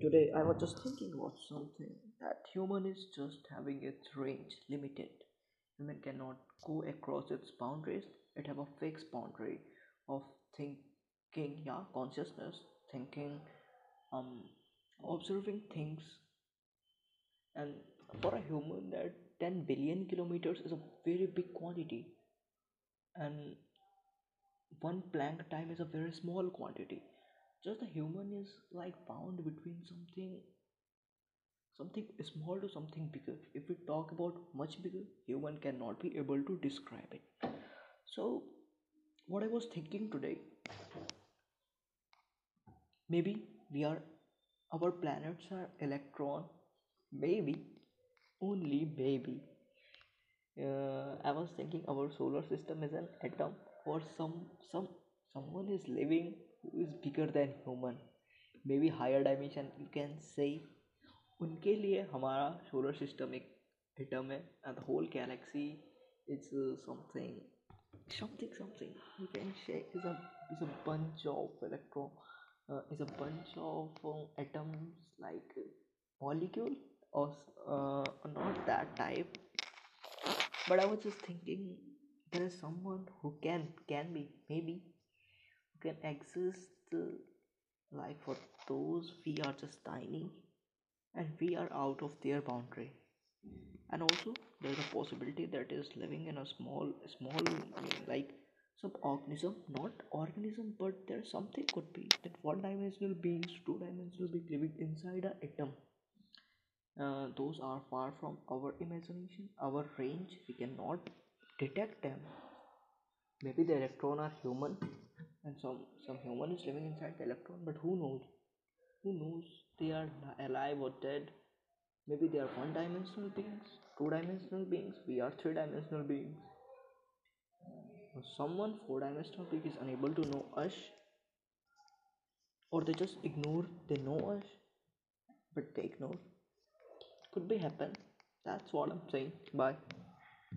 Today I was just thinking about something that human is just having its range limited. Human cannot go across its boundaries. It have a fixed boundary of thinking, yeah, consciousness, thinking, um, observing things, and for a human, that 10 billion kilometers is a very big quantity, and one planck time is a very small quantity. Just the human is like bound between something something small to something bigger. If we talk about much bigger human cannot be able to describe it. So what i was thinking today maybe we are our planets are electron maybe only maybe. Uh, i was thinking our solar system is an atom or some some someone is living who is bigger than human maybe higher dimension you can say उनके लिए हमारा solar system एक atom है and the whole galaxy is uh, something something something you can say is a is a bunch of electron uh, is a bunch of uh, atoms like uh, molecule or uh, not that type but i was just thinking there is someone who can can be maybe who can exist like for those we are just tiny and we are out of their boundary. And also there is a possibility that is living in a small small like some organism not organism but there's something could be that one dimensional beings two dimensional beings living inside a atom. Uh, those are far from our imagination our range. We cannot detect them. Maybe the electron are human and some some human is living inside the electron but who knows? Who knows? They are alive or dead. Maybe they are one dimensional beings two dimensional beings. We are three dimensional beings uh, someone four dimensional being is unable to know us or they just ignore they know us but they ignore. Could be happen. That's what i'm saying. Bye